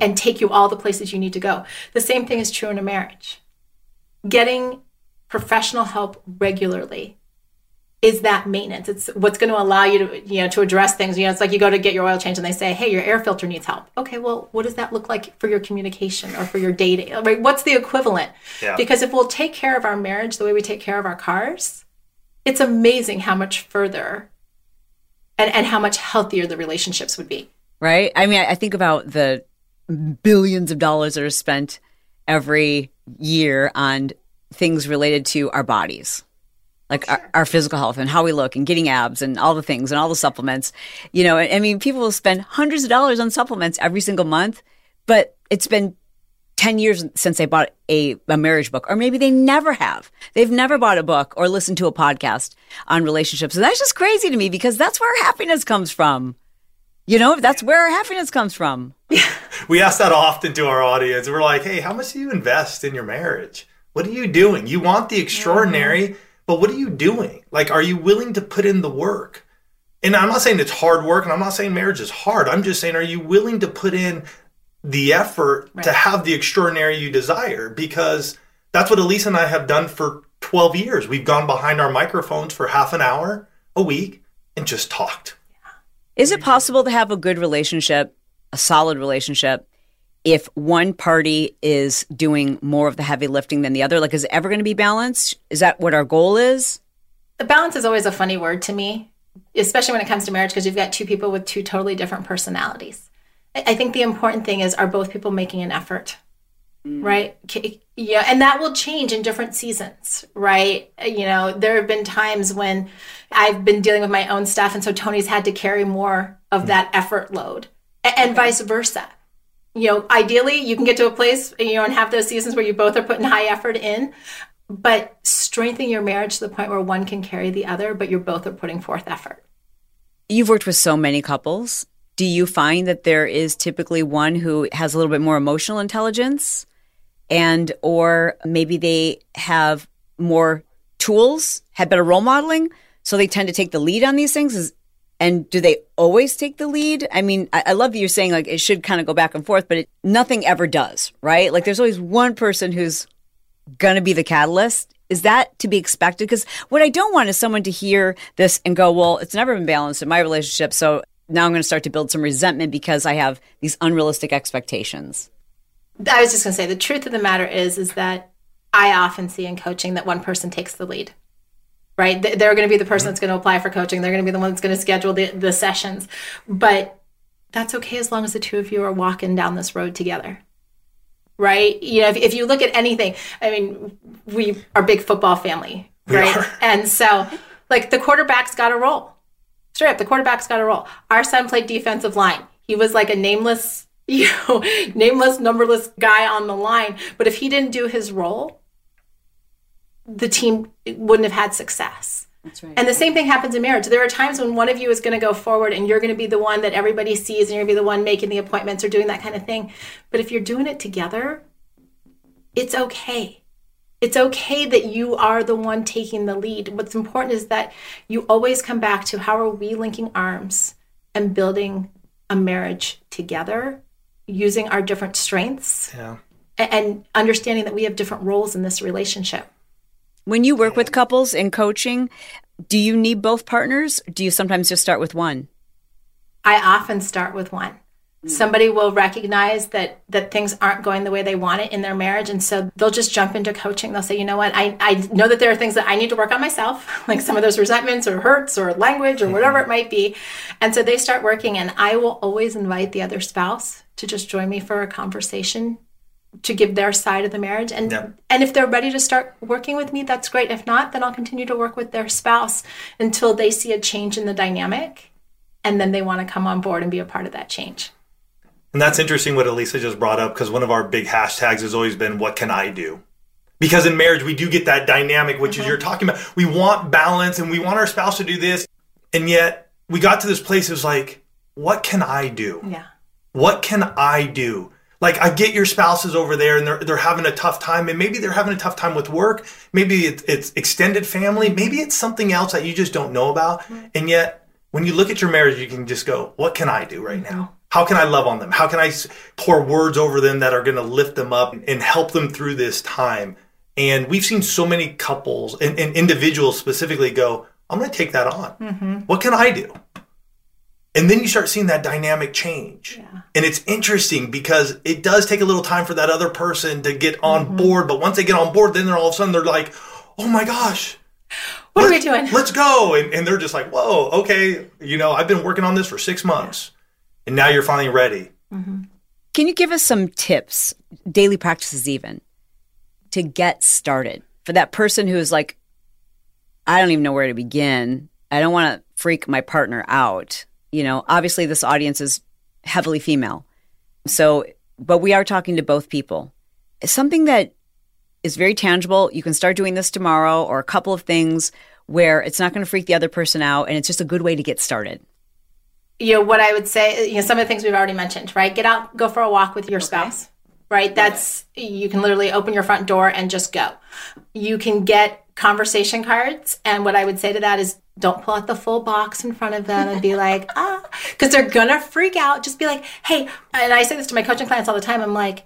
and take you all the places you need to go. The same thing is true in a marriage. Getting professional help regularly is that maintenance. It's what's going to allow you to, you know, to address things. You know, it's like you go to get your oil change and they say, "Hey, your air filter needs help." Okay, well, what does that look like for your communication or for your dating? Right? What's the equivalent? Yeah. Because if we'll take care of our marriage the way we take care of our cars, it's amazing how much further and and how much healthier the relationships would be. Right? I mean, I think about the billions of dollars that are spent every year on things related to our bodies like sure. our, our, physical health and how we look and getting abs and all the things and all the supplements. You know, I mean, people will spend hundreds of dollars on supplements every single month, but it's been 10 years since they bought a, a marriage book, or maybe they never have. They've never bought a book or listened to a podcast on relationships. And that's just crazy to me because that's where happiness comes from. You know, that's where our happiness comes from. [LAUGHS] we ask that often to our audience. We're like, hey, how much do you invest in your marriage? What are you doing? You want the extraordinary, mm-hmm. But what are you doing? Like, are you willing to put in the work? And I'm not saying it's hard work, and I'm not saying marriage is hard. I'm just saying, are you willing to put in the effort right. to have the extraordinary you desire? Because that's what Alisa and I have done for 12 years. We've gone behind our microphones for half an hour a week and just talked. Is it possible to have a good relationship, a solid relationship, if one party is doing more of the heavy lifting than the other? Like, is it ever going to be balanced? Is that what our goal is? The balance is always a funny word to me, especially when it comes to marriage, because you've got two people with two totally different personalities. I think the important thing is are both people making an effort? Mm. Right. Yeah. And that will change in different seasons. Right. You know, there have been times when I've been dealing with my own stuff. And so Tony's had to carry more of that effort load and, and vice versa. You know, ideally you can get to a place, you know, and have those seasons where you both are putting high effort in, but strengthening your marriage to the point where one can carry the other, but you're both are putting forth effort. You've worked with so many couples. Do you find that there is typically one who has a little bit more emotional intelligence and or maybe they have more tools, had better role modeling, so they tend to take the lead on these things? Is, and do they always take the lead? I mean, I, I love that you're saying like it should kind of go back and forth, but it, nothing ever does, right? Like there's always one person who's going to be the catalyst. Is that to be expected? Because what I don't want is someone to hear this and go, well, it's never been balanced in my relationship. So now I'm going to start to build some resentment because I have these unrealistic expectations. I was just going to say the truth of the matter is is that I often see in coaching that one person takes the lead. Right? They're going to be the person mm-hmm. that's going to apply for coaching. They're going to be the one that's going to schedule the, the sessions. But that's okay as long as the two of you are walking down this road together. Right? You know, if, if you look at anything, I mean, we are big football family, right? And so, like, the quarterback's got a role. Straight up, the quarterback's got a role. Our son played defensive line. He was like a nameless [LAUGHS] you know, nameless, numberless guy on the line. But if he didn't do his role, the team wouldn't have had success. That's right. And the same thing happens in marriage. There are times when one of you is going to go forward and you're going to be the one that everybody sees and you're going to be the one making the appointments or doing that kind of thing. But if you're doing it together, it's okay. It's okay that you are the one taking the lead. What's important is that you always come back to how are we linking arms and building a marriage together using our different strengths yeah. and understanding that we have different roles in this relationship. When you work with couples in coaching, do you need both partners? do you sometimes just start with one? I often start with one. Mm. Somebody will recognize that that things aren't going the way they want it in their marriage, and so they'll just jump into coaching. They'll say, "You know what? I, I know that there are things that I need to work on myself, [LAUGHS] like some of those resentments or hurts or language or whatever it might be." And so they start working, and I will always invite the other spouse to just join me for a conversation to give their side of the marriage and and if they're ready to start working with me that's great if not then I'll continue to work with their spouse until they see a change in the dynamic and then they want to come on board and be a part of that change. And that's interesting what Alisa just brought up because one of our big hashtags has always been, What can I do? Because in marriage, we do get that dynamic, which mm-hmm. is you're talking about. We want balance and we want our spouse to do this. And yet we got to this place, it was like, What can I do? Yeah. What can I do? Like I get your spouses over there and they're they're having a tough time and maybe they're having a tough time with work, maybe it's, it's extended family, maybe it's something else that you just don't know about. And yet when you look at your marriage, you can just go, what can I do right now? How can I love on them? How can I pour words over them that are going to lift them up and help them through this time? And we've seen so many couples and, and individuals specifically go, I'm going to take that on. Mm-hmm. What can I do? And then you start seeing that dynamic change. Yeah. And it's interesting because it does take a little time for that other person to get on mm-hmm. board. But once they get on board, then they're all of a sudden they're like, oh my gosh. What are we doing? [LAUGHS] Let's go. And, and, they're just like, whoa, okay. You know, I've been working on this for six months and now you're finally ready. Mm-hmm. Can you give us some tips, daily practices even, to get started for that person who's like, I don't even know where to begin. I don't want to freak my partner out you know, obviously this audience is heavily female. So, but we are talking to both people. something that is very tangible. You can start doing this tomorrow or a couple of things where it's not going to freak the other person out and it's just a good way to get started. You know, what I would say, you know, some of the things we've already mentioned, right? Get out, go for a walk with your okay. spouse, right? That's, you can literally open your front door and just go. You can get conversation cards. And what I would say to that is don't pull out the full box in front of them and be like, [LAUGHS] ah, because they're gonna freak out. Just be like, hey, and I say this to my coaching clients all the time. I'm like,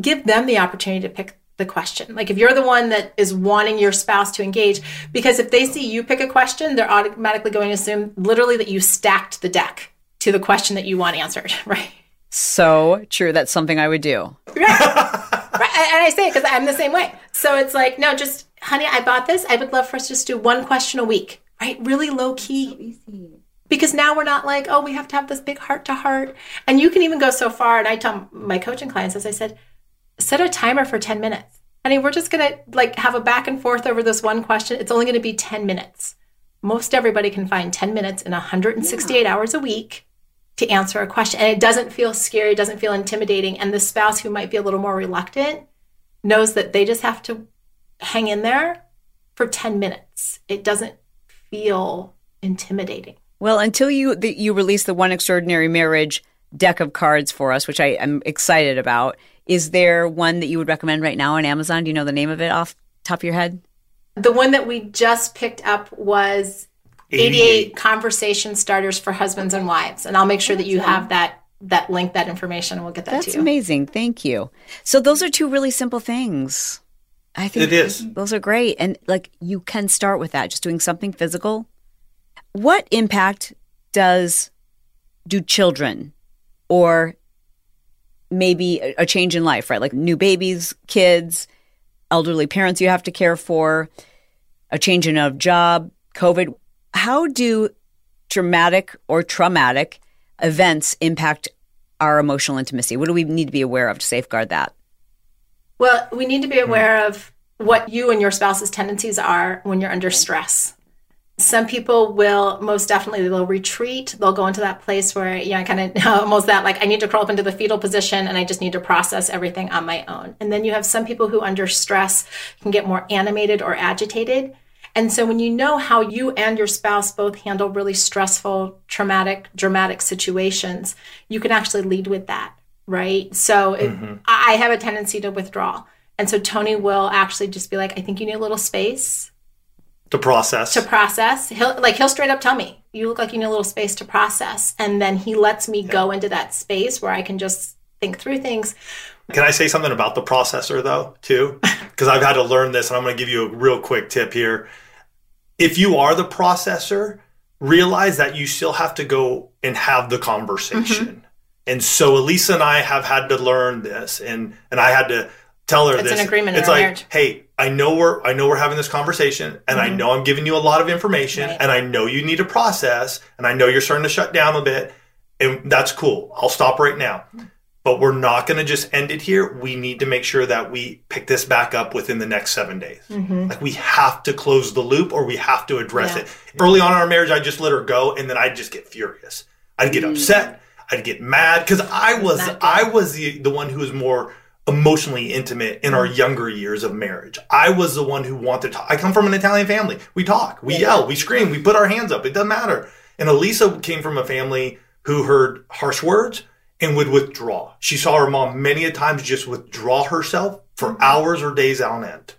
give them the opportunity to pick the question. Like if you're the one that is wanting your spouse to engage, because if they see you pick a question, they're automatically going to assume literally that you stacked the deck to the question that you want answered, [LAUGHS] right? So true. That's something I would do. Right. right. And I say it because I'm the same way. So it's like, no, just, honey, I bought this. I would love for us to just do one question a week right? Really low key. So because now we're not like, oh, we have to have this big heart to heart. And you can even go so far. And I tell my coaching clients, as I said, set a timer for 10 minutes. I mean, we're just going to like have a back and forth over this one question. It's only going to be 10 minutes. Most everybody can find 10 minutes in 168 yeah. hours a week to answer a question. And it doesn't feel scary, it doesn't feel intimidating. And the spouse who might be a little more reluctant knows that they just have to hang in there for 10 minutes. It doesn't feel intimidating. Well, until you the, you release the One Extraordinary Marriage deck of cards for us, which I am excited about, is there one that you would recommend right now on Amazon? Do you know the name of it off top of your head? The one that we just picked up was 88, 88 conversation starters for husbands and wives, and I'll make sure that you have that that link, that information. and We'll get that That's to you. That's amazing. Thank you. So those are two really simple things. I think it is. Those are great. And like you can start with that, just doing something physical. What impact does do children or maybe a change in life, right? Like new babies, kids, elderly parents you have to care for, a change in a job, COVID. How do traumatic or traumatic events impact our emotional intimacy? What do we need to be aware of to safeguard that? Well, we need to be hmm. aware of what you and your spouse's tendencies are when you're under hmm. stress. Some people will most definitely they'll retreat. They'll go into that place where you know kind of [LAUGHS] almost that like I need to crawl up into the fetal position and I just need to process everything on my own. And then you have some people who under stress can get more animated or agitated. And so when you know how you and your spouse both handle really stressful, traumatic, dramatic situations, you can actually lead with that right? So mm-hmm. I have a tendency to withdraw. And so Tony will actually just be like, I think you need a little space to process. To process. He'll like he'll straight up tell me, you look like you need a little space to process. And then he lets me yeah. go into that space where I can just think through things. Can I say something about the processor though, too? [LAUGHS] Because I've had to learn this and I'm going to give you a real quick tip here. If you are the processor, realize that you still have to go and have the conversation. Mm-hmm. And so Alisa and I have had to learn this, and and I had to tell her it's this. an agreement. It's like, marriage. hey, I know we're I know we're having this conversation, and mm-hmm. I know I'm giving you a lot of information, right. and I know you need to process, and I know you're starting to shut down a bit, and that's cool. I'll stop right now. but we're not going to just end it here. We need to make sure that we pick this back up within the next seven days. Like we have to close the loop or we have to address Yeah. it. Early on in our marriage, I just let her go and then I'd just get furious. I'd get upset. I'd get mad because I was I was the, the one who was more emotionally intimate in our mm-hmm. younger years of marriage. I was the one who wanted to. I come from an Italian family. We talk, we yell, we scream, we put our hands up. It doesn't matter. And Alisa came from a family who heard harsh words and would withdraw. She saw her mom many a times just withdraw herself for mm-hmm. hours or days on end.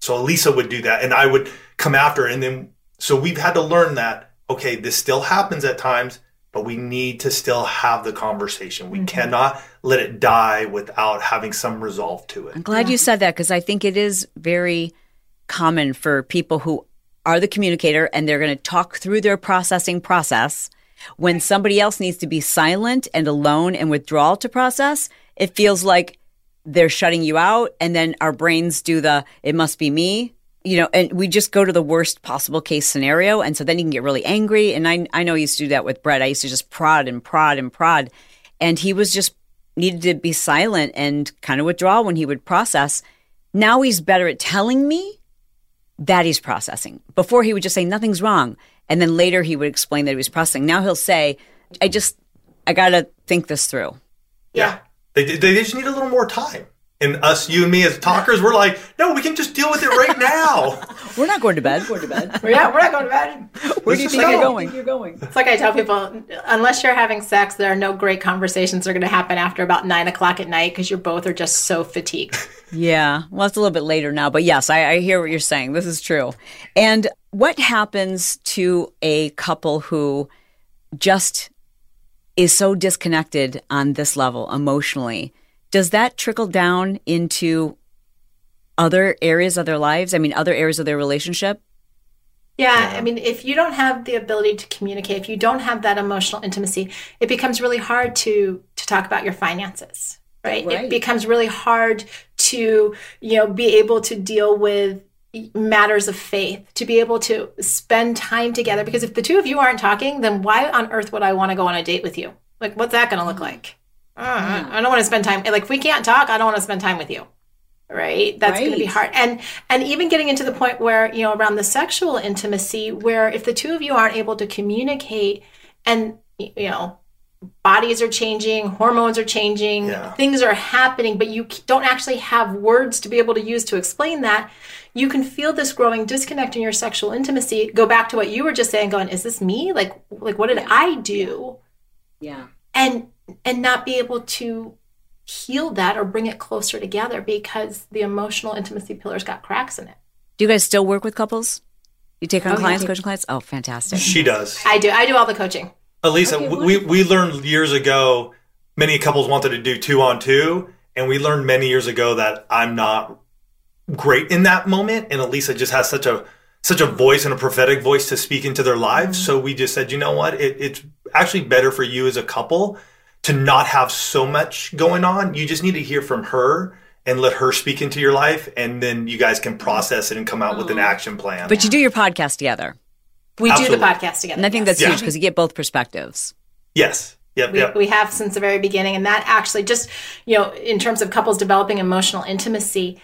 So Alisa would do that, and I would come after her. And then, so we've had to learn that, okay, this still happens at times, but we need to still have the conversation. We mm-hmm. cannot let it die without having some resolve to it. I'm glad you said that because I think it is very common for people who are the communicator and they're going to talk through their processing process. When somebody else needs to be silent and alone and withdrawal to process, it feels like they're shutting you out. And then our brains do the, it must be me, you know, and we just go to the worst possible case scenario. And so then you can get really angry. And I, I know I used to do that with Brett. I used to just prod and prod and prod. And he was just needed to be silent and kind of withdraw when he would process. Now he's better at telling me that he's processing. Before he would just say nothing's wrong. And then later he would explain that he was processing. Now he'll say, I just, I got to think this through. Yeah. They, they just need a little more time. And us, you and me as talkers, we're like, no, we can just deal with it right now. [LAUGHS] We're not going to bed. We're going to bed. Yeah, we're not going to bed. Where do you think just you're go. going? You're going. It's like I tell people, unless you're having sex, there are no great conversations that are going to happen after about nine o'clock at night because you both are just so fatigued. [LAUGHS] Yeah. Well, it's a little bit later now, but yes, I, I hear what you're saying. This is true. And what happens to a couple who just is so disconnected on this level emotionally? Does that trickle down into other areas of their lives? I mean, other areas of their relationship? Yeah, I mean, if you don't have the ability to communicate, if you don't have that emotional intimacy, it becomes really hard to to talk about your finances, right? Right. It becomes really hard to, you know, be able to deal with matters of faith, to be able to spend time together because if the two of you aren't talking, then why on earth would I want to go on a date with you? Like what's that going to look mm. like? Uh, I don't want to spend time like if we can't talk, I don't want to spend time with you right? That's going to be hard. And and even getting into the point where you know around the sexual intimacy where if the two of you aren't able to communicate and you know bodies are changing hormones are changing Yeah. things are happening but you don't actually have words to be able to use to explain that you can feel this growing disconnect in your sexual intimacy. Go back to what you were just saying going is this me? Like like what did i do? Yeah. and and not be able to heal that or bring it closer together because the emotional intimacy pillars got cracks in it. Do you guys still work with couples? You take on Oh, clients, coaching clients? Oh, fantastic. she does. I do. I do all the coaching. Alisa, we, we learned years ago, many couples wanted to do two on two. And we learned many years ago that I'm not great in that moment. And Alisa just has such a such a voice and a prophetic voice to speak into their lives. Mm-hmm. So we just said, you know what? It, it's actually better for you as a couple to not have so much going on. You just need to hear from her and let her speak into your life. And then you guys can process it and come out with an action plan. But you do your podcast together. We Absolutely. do the podcast together. And I think that's Yeah. huge because you get both perspectives. yes. Yep. we, Yep. we have since the very beginning and that actually just you know in terms of couples developing emotional intimacy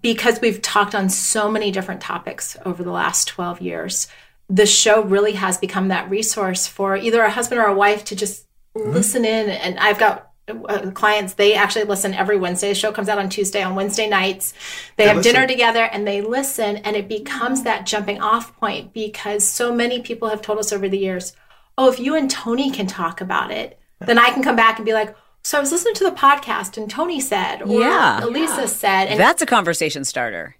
because we've talked on so many different topics over the last 12 years the show really has become that resource for either a husband or a wife to just listen in and i've got uh, clients they actually listen every wednesday the show comes out on tuesday on wednesday nights they have listen. dinner together and they listen and it becomes that jumping off point because so many people have told us over the years oh, if you and Tony can talk about it, then I can come back and be like, so I was listening to the podcast and Tony said, or Yeah. Alisa said, and That's a conversation starter.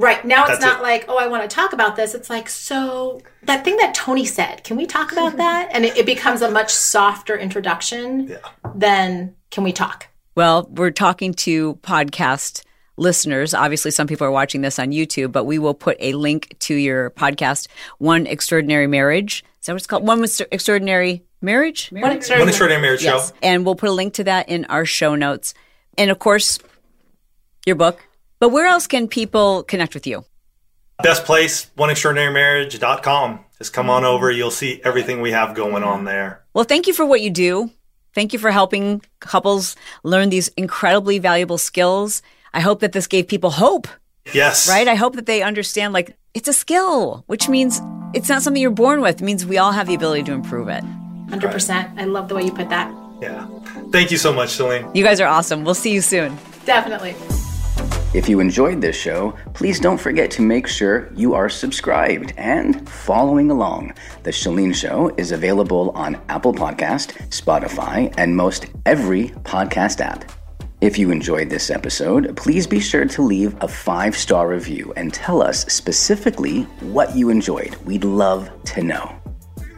Right now it's That's not it. like, oh, I want to talk about this. It's like, so that thing that Tony said, can we talk about [LAUGHS] that? And it, it becomes a much softer introduction Yeah. than can we talk? Well, we're talking to podcast listeners. Obviously, some people are watching this on YouTube, but we will put a link to your podcast, One Extraordinary Marriage. Is that what it's called? One Extra- Extraordinary Marriage? One One extraordinary- extraordinary marriage Yes. show. And we'll put a link to that in our show notes. And of course, your book. But where else can people connect with you? Best place, oneextraordinarymarriage.com. Just come on over. You'll see everything we have going on there. Well, thank you for what you do. Thank you for helping couples learn these incredibly valuable skills. I hope that this gave people hope, Yes. right? I hope that they understand like it's a skill, which means it's not something you're born with. It means we all have the ability to improve it. 100%. I love the way you put that. Yeah. Thank you so much, Chalene. You guys are awesome. We'll see you soon. Definitely. If you enjoyed this show, please don't forget to make sure you are subscribed and following along. The Chalene Show is available on Apple Podcast, Spotify, and most every podcast app. If you enjoyed this episode, please be sure to leave a five star review and tell us specifically what you enjoyed. We'd love to know.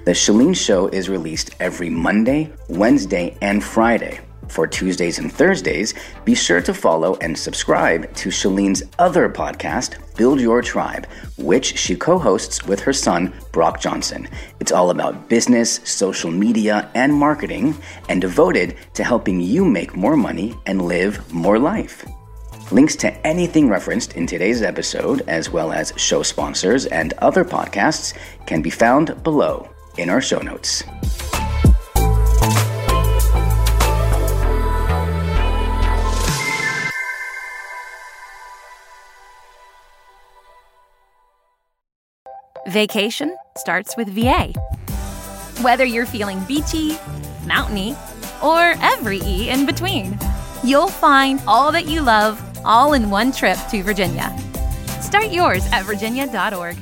The Chalene Show is released every Monday, Wednesday, and Friday. For Tuesdays and Thursdays, be sure to follow and subscribe to Chalene's other podcast, Build Your Tribe, which she co hosts with her son, Brock Johnson. It's all about business, social media, and marketing, and devoted to helping you make more money and live more life. Links to anything referenced in today's episode, as well as show sponsors and other podcasts, can be found below in our show notes. Vacation starts with VA. Whether you're feeling beachy, mountainy, or every E in between, you'll find all that you love all in one trip to Virginia. Start yours at virginia.org.